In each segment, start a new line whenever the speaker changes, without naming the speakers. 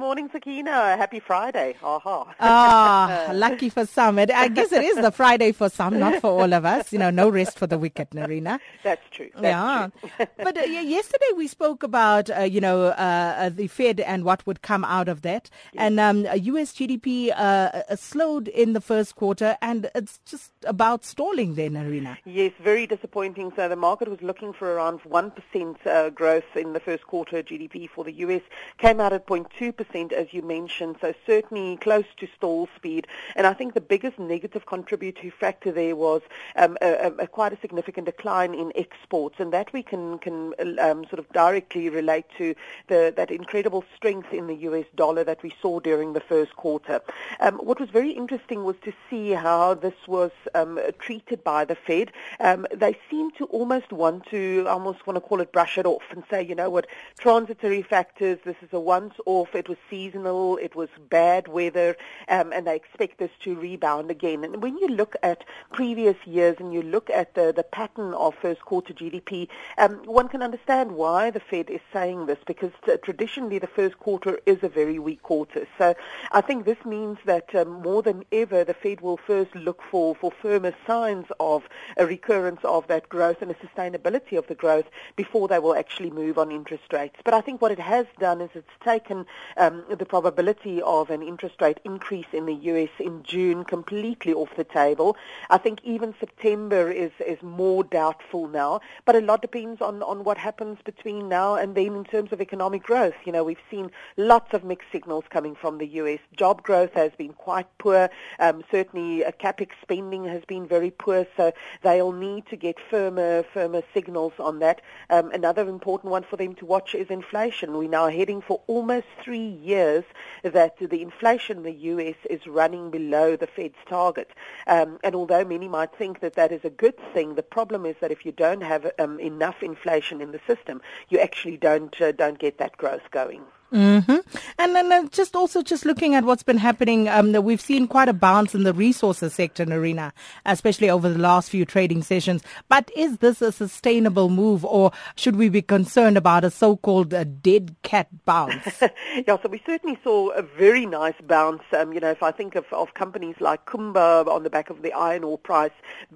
morning, Sakina. Happy Friday. Aha.
Ah, lucky for some. I guess it is the Friday for some, not for all of us. You know, no rest for the wicked, Nerina.
That's true. That's
yeah.
True.
but uh, yesterday we spoke about, uh, you know, uh, uh, the Fed and what would come out of that. Yes. And um, U.S. GDP uh, uh, slowed in the first quarter, and it's just about stalling there, Nerina.
Yes, very disappointing. So the market was looking for around 1% growth in the first quarter GDP for the U.S. Came out at 0.2%, as you mentioned, so certainly close to stall speed. And I think the biggest negative contributory factor there was um, a, a, quite a significant decline in exports, and that we can, can um, sort of directly relate to the, that incredible strength in the U.S. dollar that we saw during the first quarter. Um, what was very interesting was to see how this was um, treated by the Fed. Um, they seem to almost want to, almost want to call it brush it off and say, you know what, transitory factors, this is a once-off, it was seasonal, it was bad weather, um, and I expect this to rebound again. And when you look at previous years and you look at the, the pattern of first quarter GDP, um, one can understand why the Fed is saying this because t- traditionally the first quarter is a very weak quarter. So I think this means that um, more than ever the Fed will first look for, for firmer signs of a recurrence of that growth and a sustainability of the growth before they will actually move on interest rates. But I think what it has done is it's taken um, the probability of an interest rate increase in the US in June completely off the table. I think even September is, is more doubtful now, but a lot depends on, on what happens between now and then in terms of economic growth. You know, we've seen lots of mixed signals coming from the US. Job growth has been quite poor. Um, certainly, uh, capex spending has been very poor, so they'll need to get firmer, firmer signals on that. Um, another important one for them to watch is inflation. We're now heading for almost three years that the inflation in the U.S. is running below the Fed's target. Um, and although many might think that that is a good thing, the problem is that if you don't have um, enough inflation in the system, you actually don't uh, don't get that growth going.
Mm-hmm. And then uh, just also just looking at what's been happening, um, we've seen quite a bounce in the resources sector Nerina, especially over the last few trading sessions. But is this a sustainable move, or should we be concerned about a so-called uh, dead cat bounce?
yeah, so we certainly saw a very nice bounce. Um, you know, if I think of, of companies like Kumba on the back of the iron ore price,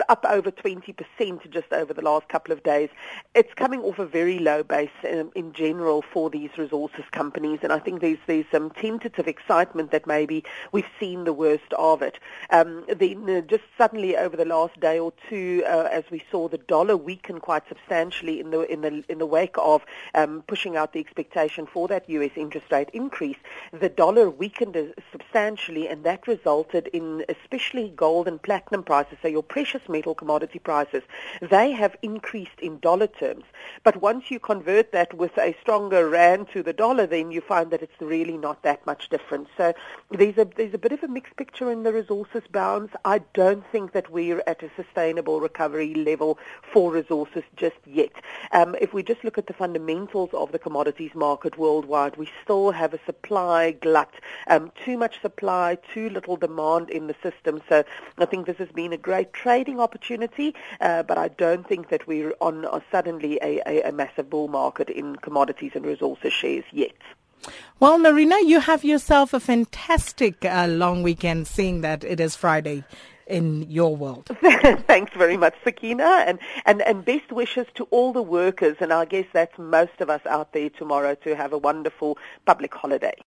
up over 20% just over the last couple of days, it's coming off a very low base um, in general for these resources companies companies, and I think there's there's some tentative excitement that maybe we've seen the worst of it. Um, then uh, just suddenly over the last day or two, uh, as we saw the dollar weaken quite substantially in the in the in the wake of um, pushing out the expectation for that U.S. interest rate increase, the dollar weakened substantially, and that resulted in especially gold and platinum prices, so your precious metal commodity prices, they have increased in dollar terms. But once you convert that with a stronger rand to the dollar, then you find that it's really not that much different. So there's a there's a bit of a mixed picture in the resources bounds. I don't think that we're at a sustainable recovery level for resources just yet. Um, if we just look at the fundamentals of the commodities market worldwide, we still have a supply glut, um, too much supply, too little demand in the system. So I think this has been a great trading opportunity, uh, but I don't think that we're on uh, suddenly a, a, a massive bull market in commodities and resources shares yet.
Well, Nerina, you have yourself a fantastic uh, long weekend, seeing that it is Friday in your world.
Thanks very much, Sakina, and, and, and best wishes to all the workers, and I guess that's most of us out there tomorrow to have a wonderful public holiday.